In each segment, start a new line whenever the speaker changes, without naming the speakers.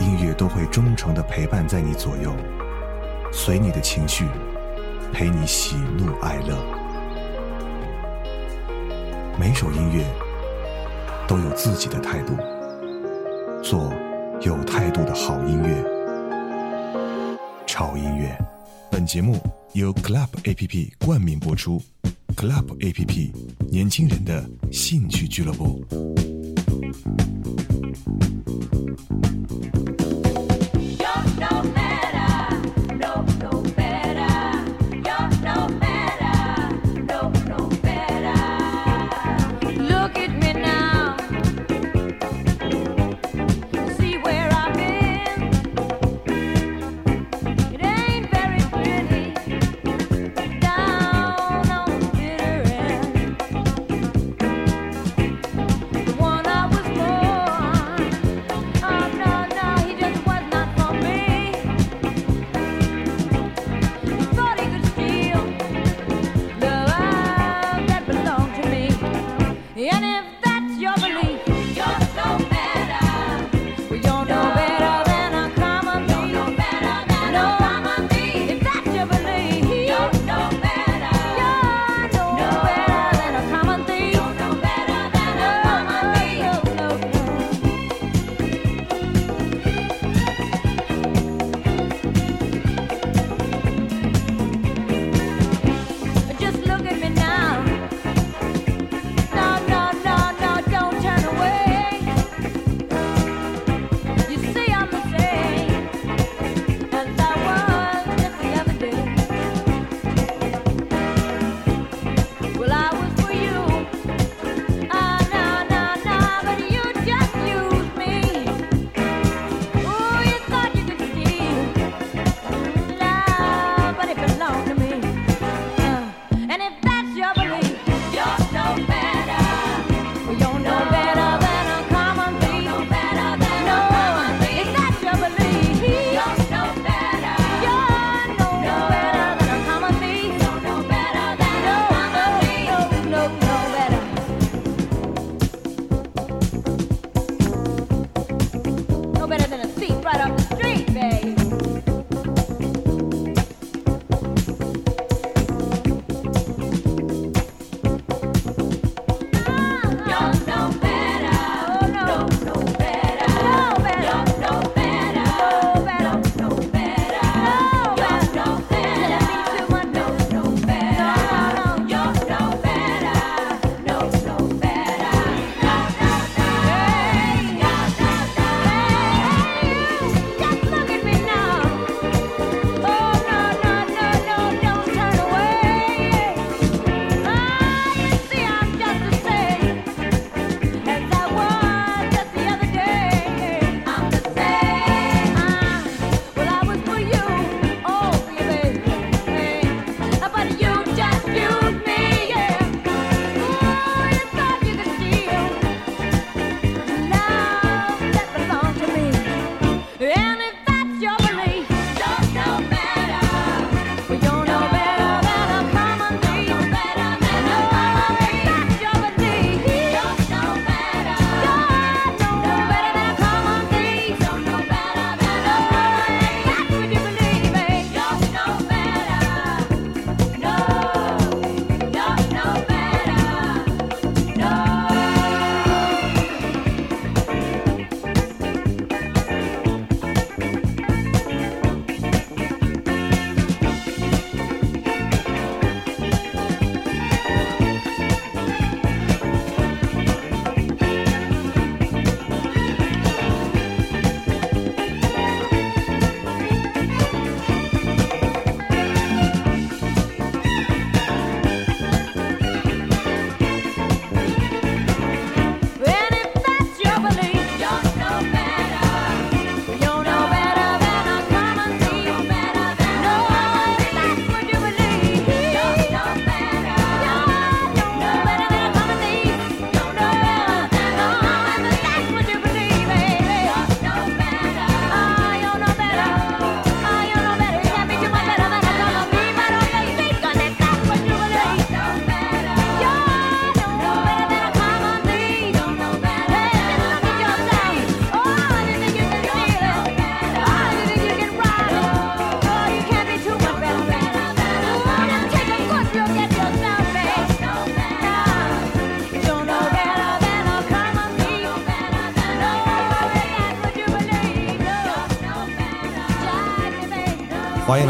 音乐都会忠诚的陪伴在你左右，随你的情绪，陪你喜怒哀乐。每首音乐都有自己的态度，做有态度的好音乐。潮音乐，本节目由 Club A P P 冠名播出。Club A P P，年轻人的兴趣俱乐部。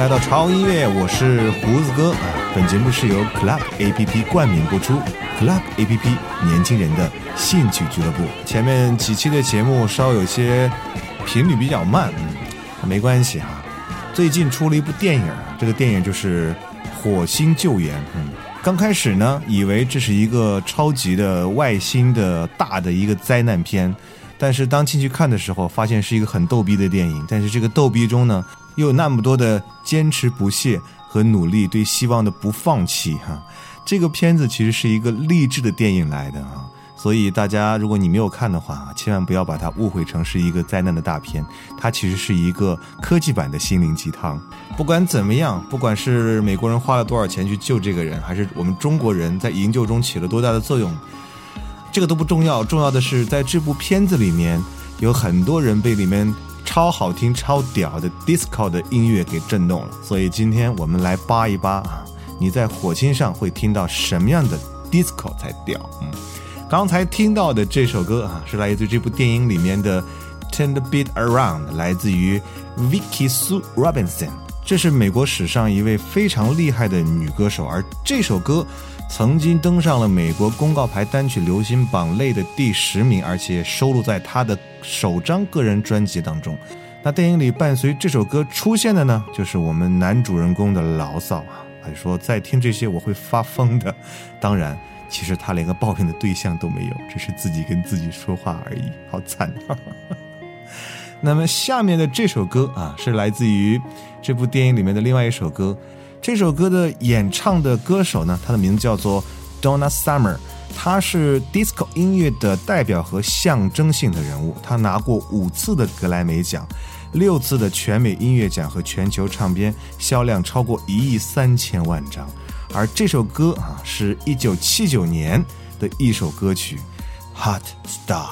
来到超音乐，我是胡子哥啊。本节目是由 Club A P P 冠名播出，Club A P P 年轻人的兴趣俱乐部。前面几期的节目稍有些频率比较慢，嗯，没关系哈。最近出了一部电影，这个电影就是《火星救援》。嗯，刚开始呢，以为这是一个超级的外星的大的一个灾难片，但是当进去看的时候，发现是一个很逗逼的电影。但是这个逗逼中呢，又有那么多的坚持不懈和努力，对希望的不放弃哈。这个片子其实是一个励志的电影来的啊，所以大家如果你没有看的话，千万不要把它误会成是一个灾难的大片，它其实是一个科技版的心灵鸡汤。不管怎么样，不管是美国人花了多少钱去救这个人，还是我们中国人在营救中起了多大的作用，这个都不重要，重要的是在这部片子里面有很多人被里面。超好听、超屌的 disco 的音乐给震动了，所以今天我们来扒一扒啊，你在火星上会听到什么样的 disco 才屌？嗯，刚才听到的这首歌啊，是来自于这部电影里面的 Turn the Beat Around，来自于 Vicky Sue Robinson，这是美国史上一位非常厉害的女歌手，而这首歌。曾经登上了美国公告牌单曲流行榜类的第十名，而且收录在他的首张个人专辑当中。那电影里伴随这首歌出现的呢，就是我们男主人公的牢骚啊，他说再听这些我会发疯的。当然，其实他连个抱怨的对象都没有，只是自己跟自己说话而已，好惨。那么下面的这首歌啊，是来自于这部电影里面的另外一首歌。这首歌的演唱的歌手呢，他的名字叫做 Donna Summer，他是 disco 音乐的代表和象征性的人物。他拿过五次的格莱美奖，六次的全美音乐奖和全球唱片销量超过一亿三千万张。而这首歌啊，是一九七九年的一首歌曲《Hot Star》。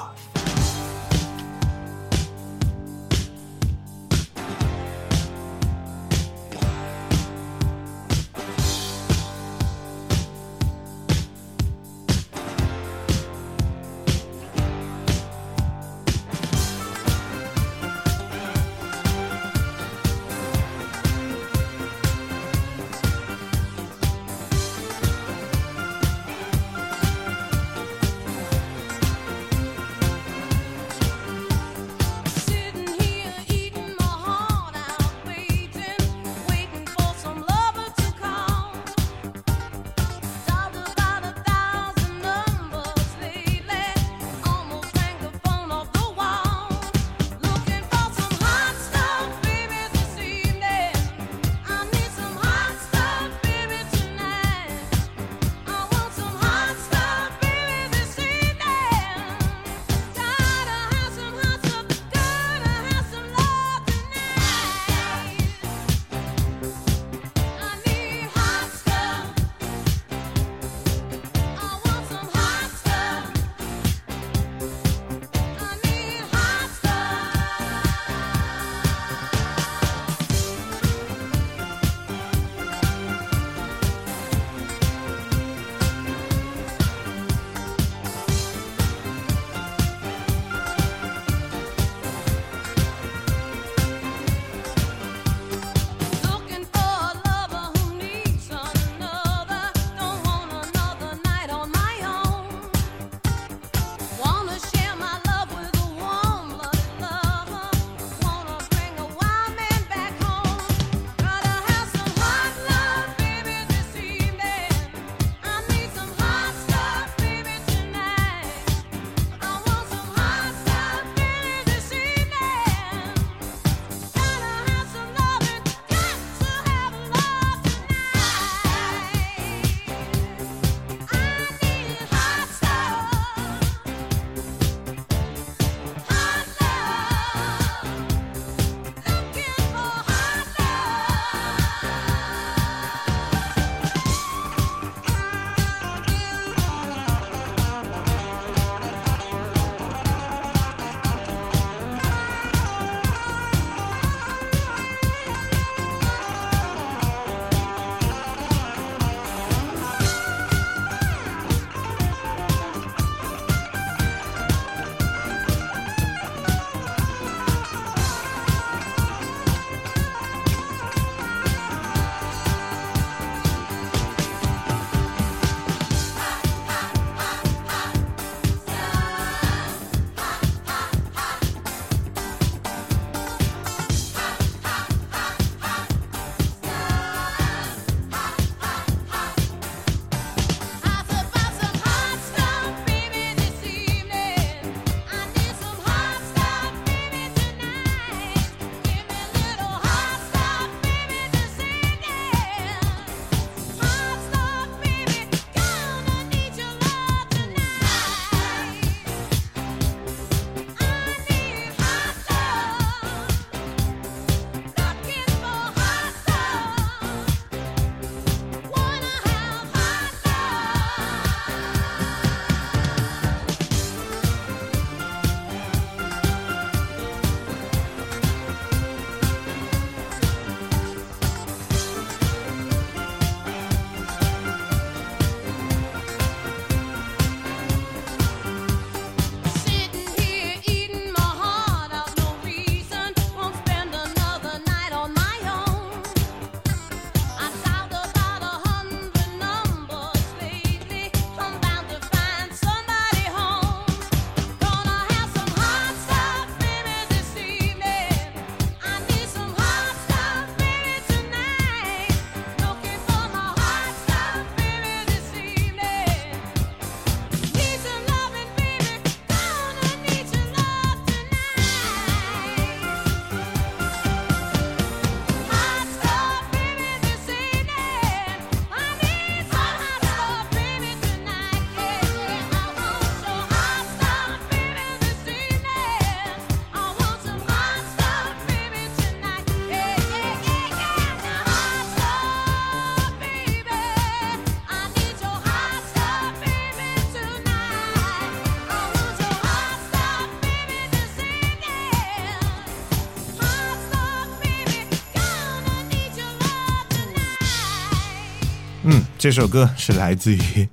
这首歌是来自于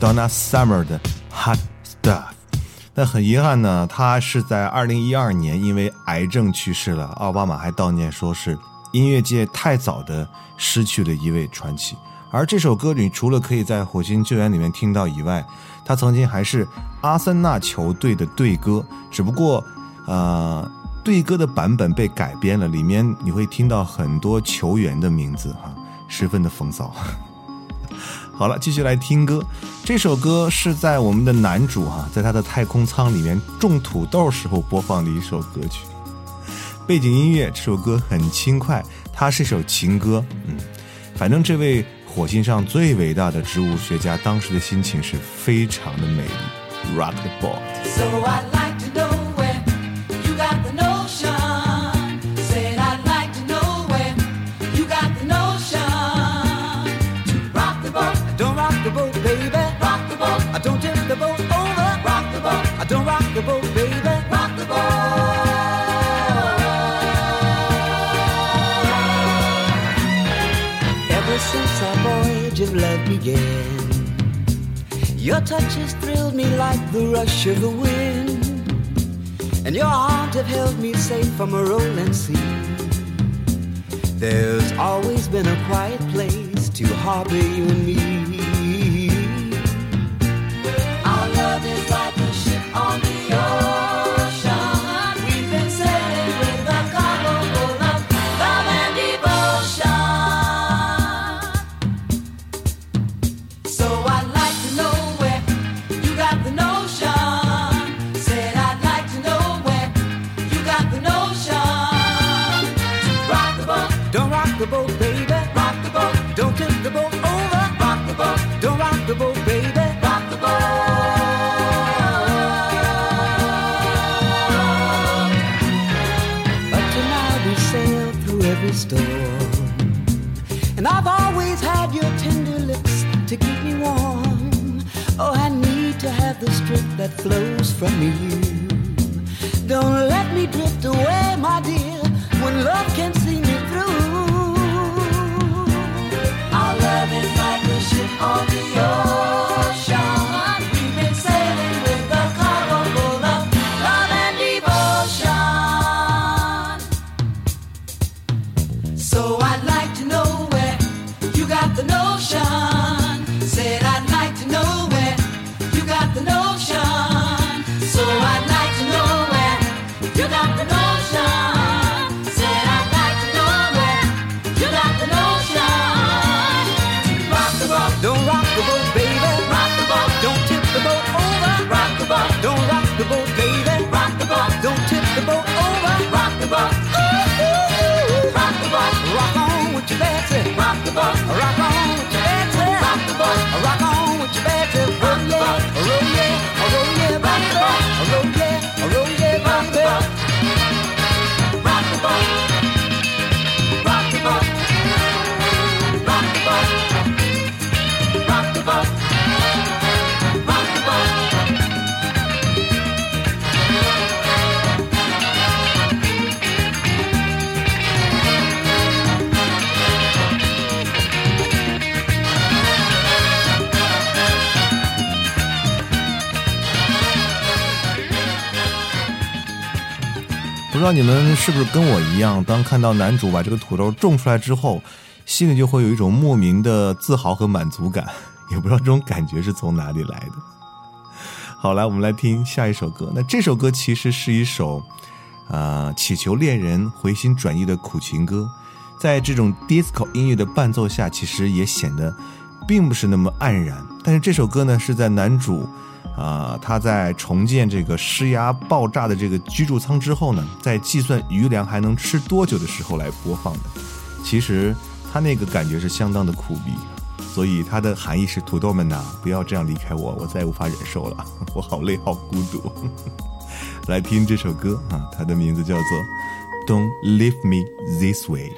Donna Summer 的 Hot Stuff。那很遗憾呢，他是在二零一二年因为癌症去世了。奥巴马还悼念说是音乐界太早的失去了一位传奇。而这首歌里除了可以在《火星救援》里面听到以外，他曾经还是阿森纳球队的队歌，只不过，呃，队歌的版本被改编了，里面你会听到很多球员的名字，哈，十分的风骚。好了，继续来听歌。这首歌是在我们的男主哈，在他的太空舱里面种土豆时候播放的一首歌曲。背景音乐，这首歌很轻快，它是一首情歌。嗯，反正这位。火星上最伟大的植物学家当时的心情是非常的美丽。Rock the ball。
Again. Your touch has thrilled me like the rush of the wind, and your arms have held me safe from a rolling sea. There's always been a quiet place to harbor you and me. that flows from you. rock on with your Betsy. Rock the boat, rock on with your bad Betsy. Roll yeah, roll yeah, roll yeah, rock the boat, roll
不知道你们是不是跟我一样，当看到男主把这个土豆种出来之后，心里就会有一种莫名的自豪和满足感，也不知道这种感觉是从哪里来的。好，来我们来听下一首歌。那这首歌其实是一首，啊，祈求恋人回心转意的苦情歌，在这种 disco 音乐的伴奏下，其实也显得并不是那么黯然。但是这首歌呢，是在男主。啊，他在重建这个施压爆炸的这个居住舱之后呢，在计算余粮还能吃多久的时候来播放的。其实他那个感觉是相当的苦逼，所以它的含义是：土豆们呐，不要这样离开我，我再也无法忍受了，我好累，好孤独。来听这首歌啊，它的名字叫做《Don't Leave Me This Way》。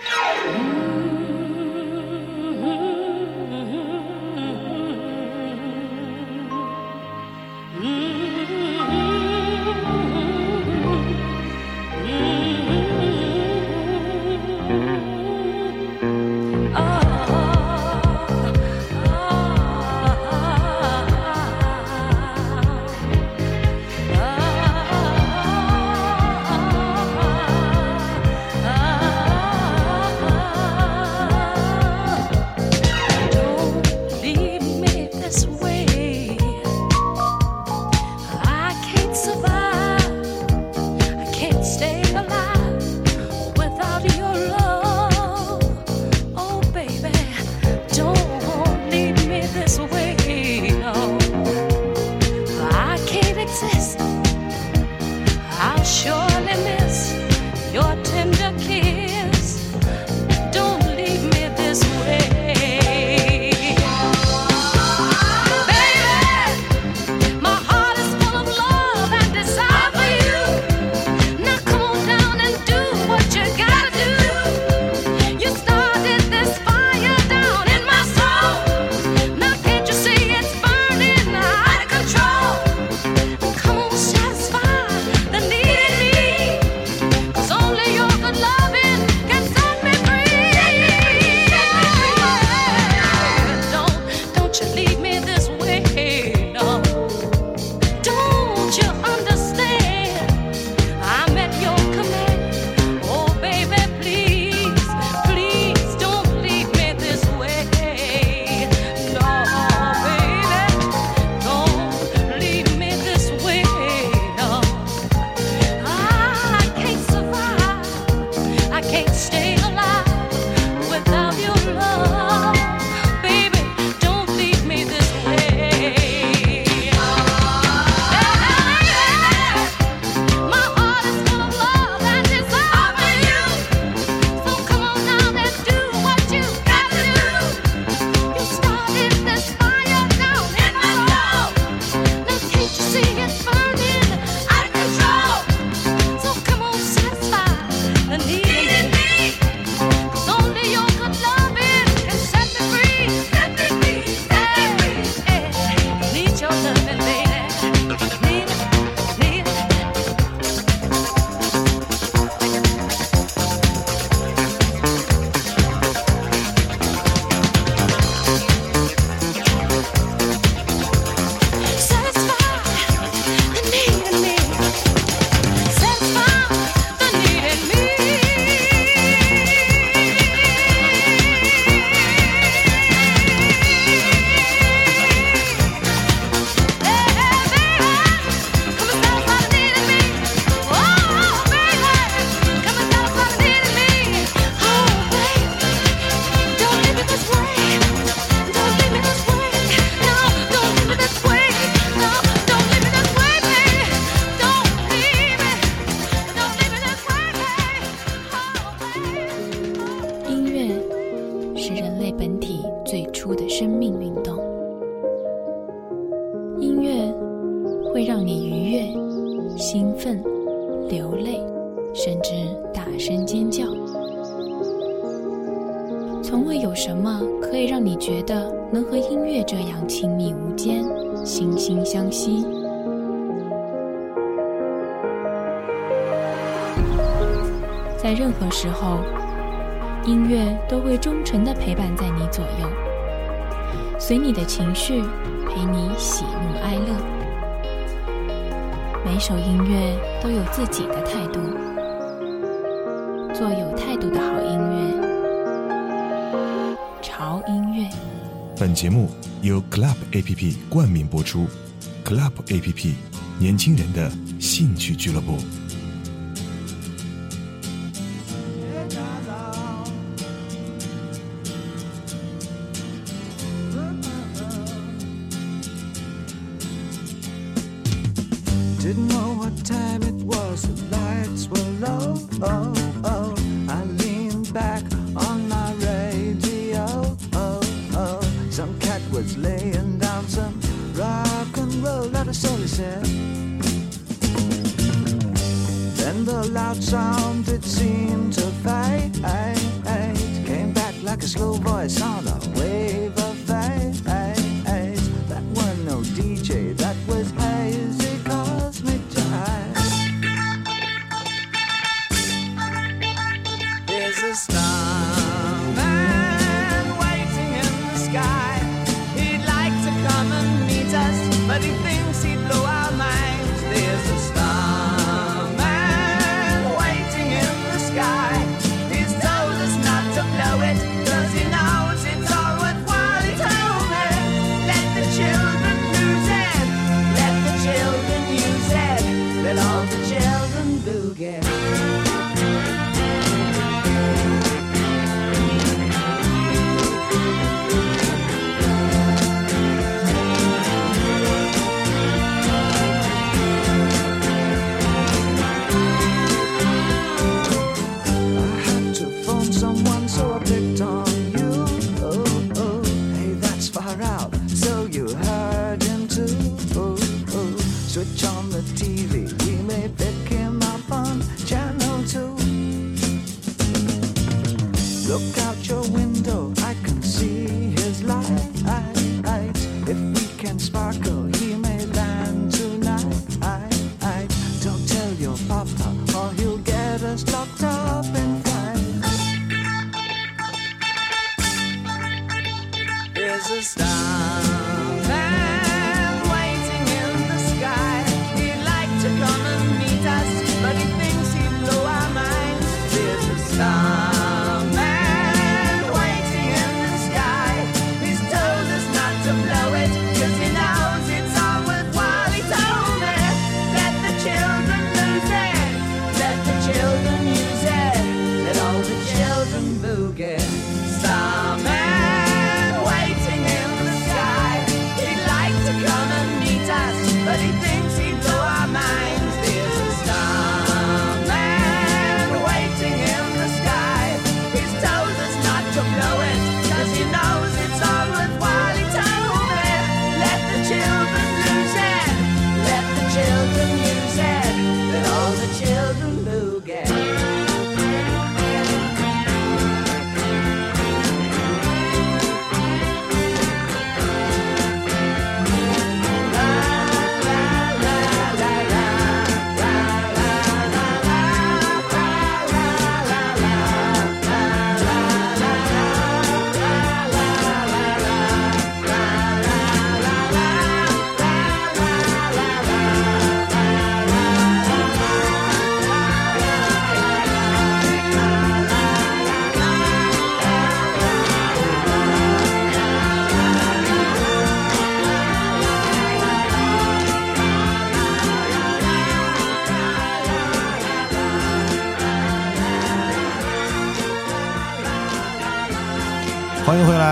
情绪，陪你喜怒哀乐。每首音乐都有自己的态度，做有态度的好音乐。潮音乐。
本节目由 Club A P P 冠名播出，Club A P P 年轻人的兴趣俱乐部。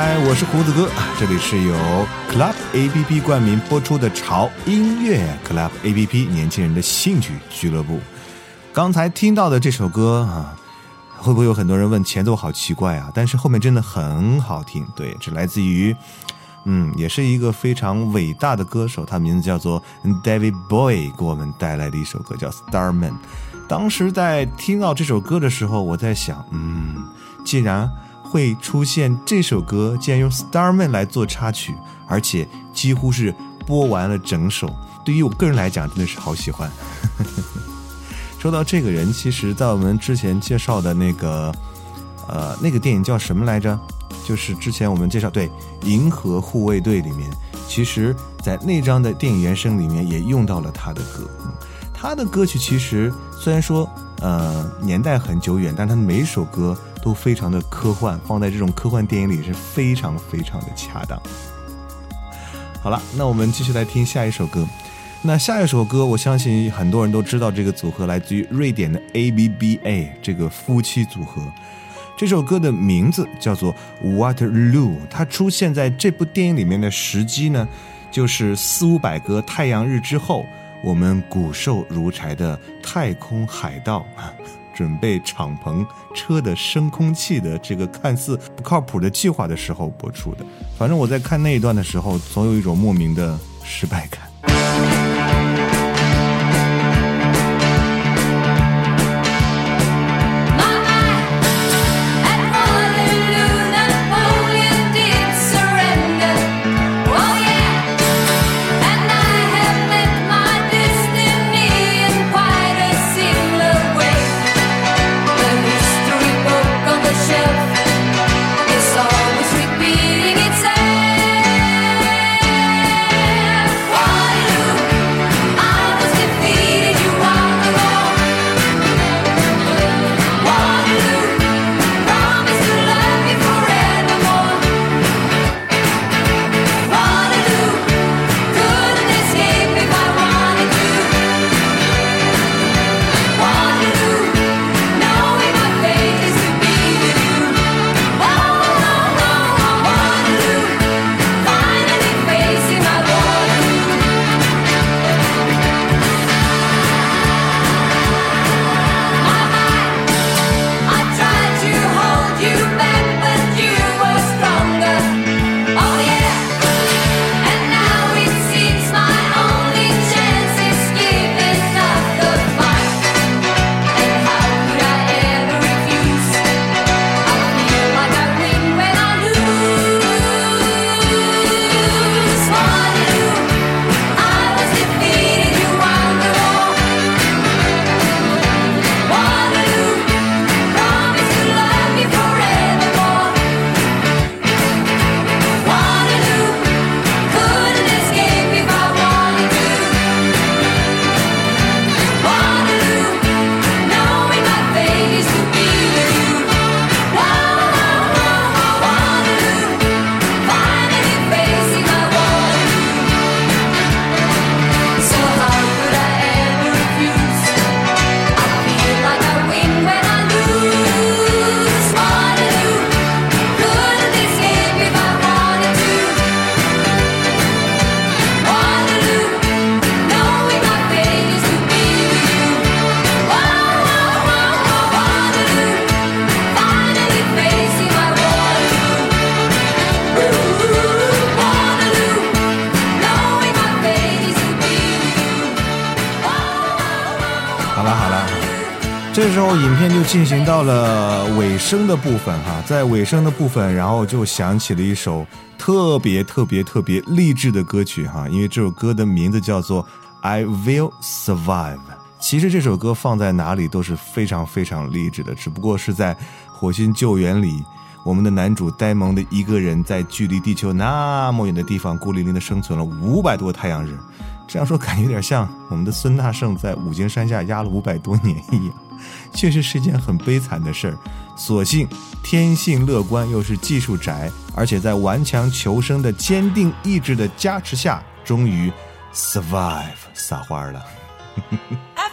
嗨，我是胡子哥，这里是由 Club A P P 冠名播出的潮音乐 Club A P P 年轻人的兴趣俱乐部。刚才听到的这首歌啊，会不会有很多人问前奏好奇怪啊？但是后面真的很好听。对，是来自于，嗯，也是一个非常伟大的歌手，他名字叫做 David Bowie，给我们带来的一首歌叫《Starman》。
当时在听到这首歌的时候，我在想，嗯，既然会出现这首歌，竟然用 Starman 来做插曲，而且几乎是播完了整首，对于我个人来讲，真的是好喜欢。说到这个人，其实，在我们之前介绍的那个，呃，那个电影叫什么来着？就是之前我们介绍对《银河护卫队》里面，其实，在那张的电影原声里面也用到了他的歌。他的歌曲其实虽然说，呃，年代很久远，但他每首歌都非常的科幻，放在这种科幻电影里是非常非常的恰当。好了，那我们继续来听下一首歌。那下一首歌，我相信很多人都知道，这个组合来自于瑞典的 ABBA 这个夫妻组合。这首歌的名字叫做 Waterloo，它出现在这部电影里面的时机呢，就是四五百个太阳日之后，我们骨瘦如柴的太空海盗准备敞篷车的升空器的这个看似不靠谱的计划的时候播出的。反正我在看那一段的时候，总有一种莫名的失败感。时候影片就进行到了尾声的部分哈，在尾声的部分，然后就响起了一首特别特别特别励志的歌曲哈，因为这首歌的名字叫做《I Will Survive》。其实这首歌放在哪里都是非常非常励志的，只不过是在火星救援里，我们的男主呆萌的一个人在距离地球那么远的地方孤零零的生存了五百多太阳日，这样说感觉有点像我们的孙大圣在五行山下压了五百多年一样。确实是一件很悲惨的事儿，所幸天性乐观，又是技术宅，而且在顽强求生的坚定意志的加持下，终于 survive 撒花了。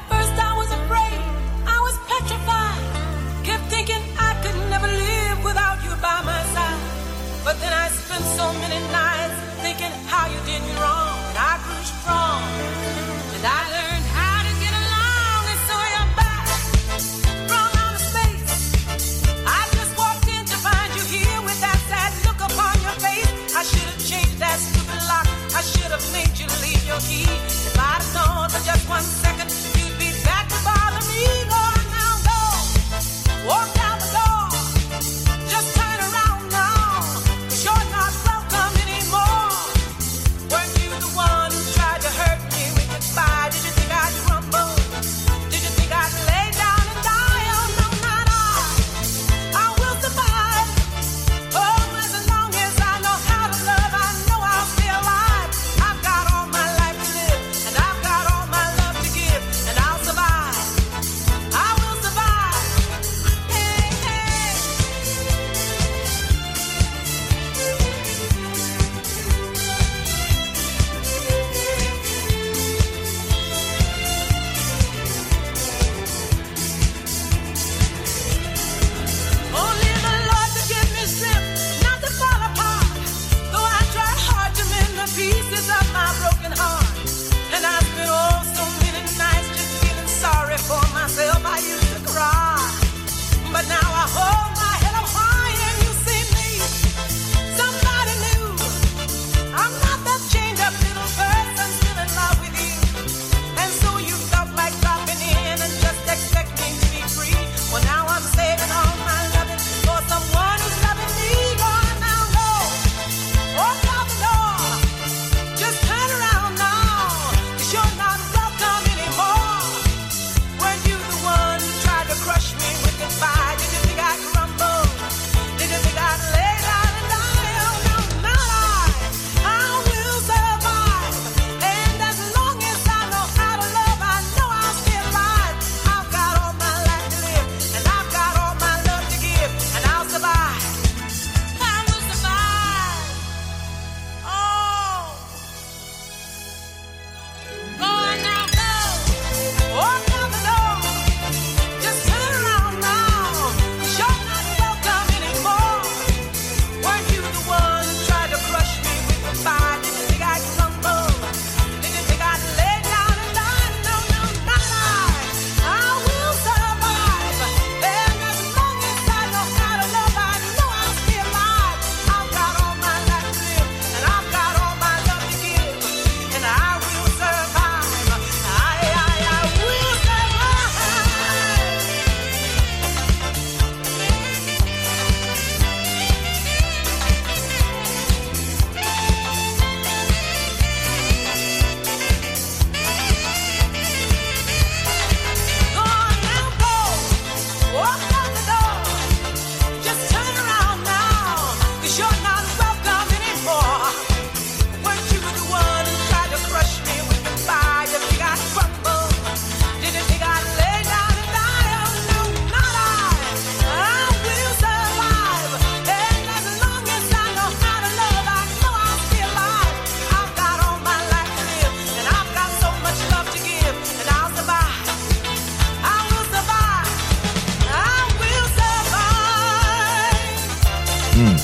嗯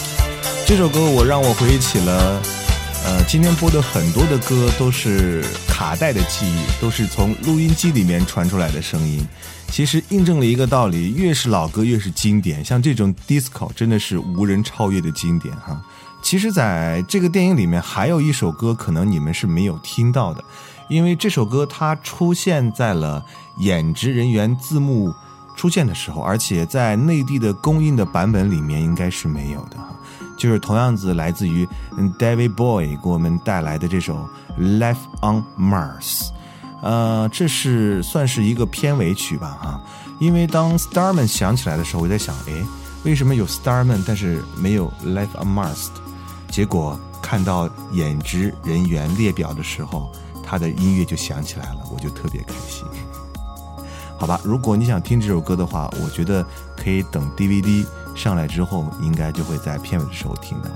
这首歌我让我回忆起了，呃，今天播的很多的歌都是卡带的记忆，都是从录音机里面传出来的声音。其实印证了一个道理：越是老歌越是经典。像这种 disco 真的是无人超越的经典哈。其实，在这个电影里面还有一首歌，可能你们是没有听到的，因为这首歌它出现在了演职人员字幕出现的时候，而且在内地的公映的版本里面应该是没有的哈。就是同样子来自于 David Boy 给我们带来的这首《Life on Mars》，呃，这是算是一个片尾曲吧哈。因为当 Starman 响起来的时候，我在想，哎，为什么有 Starman，但是没有 Life on Mars？结果看到演职人员列表的时候，他的音乐就响起来了，我就特别开心。好吧，如果你想听这首歌的话，我觉得可以等 DVD 上来之后，应该就会在片尾的时候听到。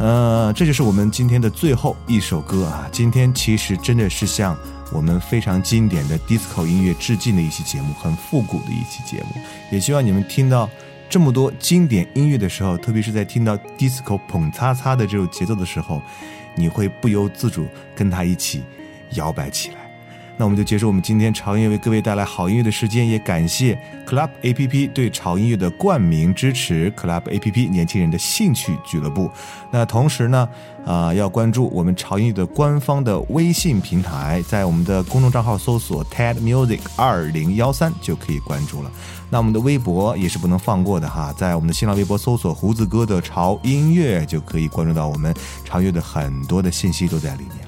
嗯，呃，这就是我们今天的最后一首歌啊。今天其实真的是向我们非常经典的 disco 音乐致敬的一期节目，很复古的一期节目。也希望你们听到这么多经典音乐的时候，特别是在听到 disco 捧擦擦的这种节奏的时候，你会不由自主跟它一起摇摆起来。那我们就结束我们今天潮音乐为各位带来好音乐的时间，也感谢 Club A P P 对潮音乐的冠名支持，Club A P P 年轻人的兴趣俱乐部。那同时呢，啊、要关注我们潮音乐的官方的微信平台，在我们的公众账号搜索 TED Music 二零幺三就可以关注了。那我们的微博也是不能放过的哈，在我们的新浪微博搜索胡子哥的潮音乐就可以关注到我们潮音乐的很多的信息都在里面。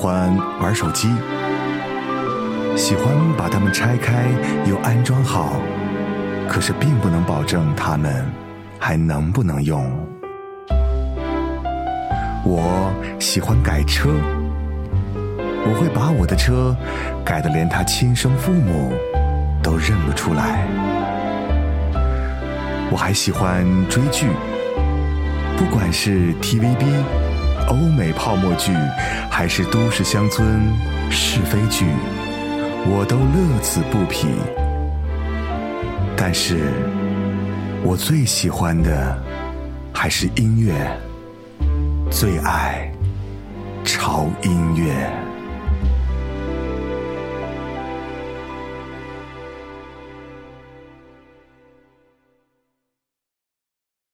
喜欢玩手机，喜欢把它们拆开又安装好，可是并不能保证它们还能不能用。我喜欢改车，我会把我的车改得连他亲生父母都认不出来。我还喜欢追剧，不管是 TVB、欧美泡沫剧还是都市乡村是非剧我都乐此不疲。但是我最喜欢的还是音乐最爱潮音乐。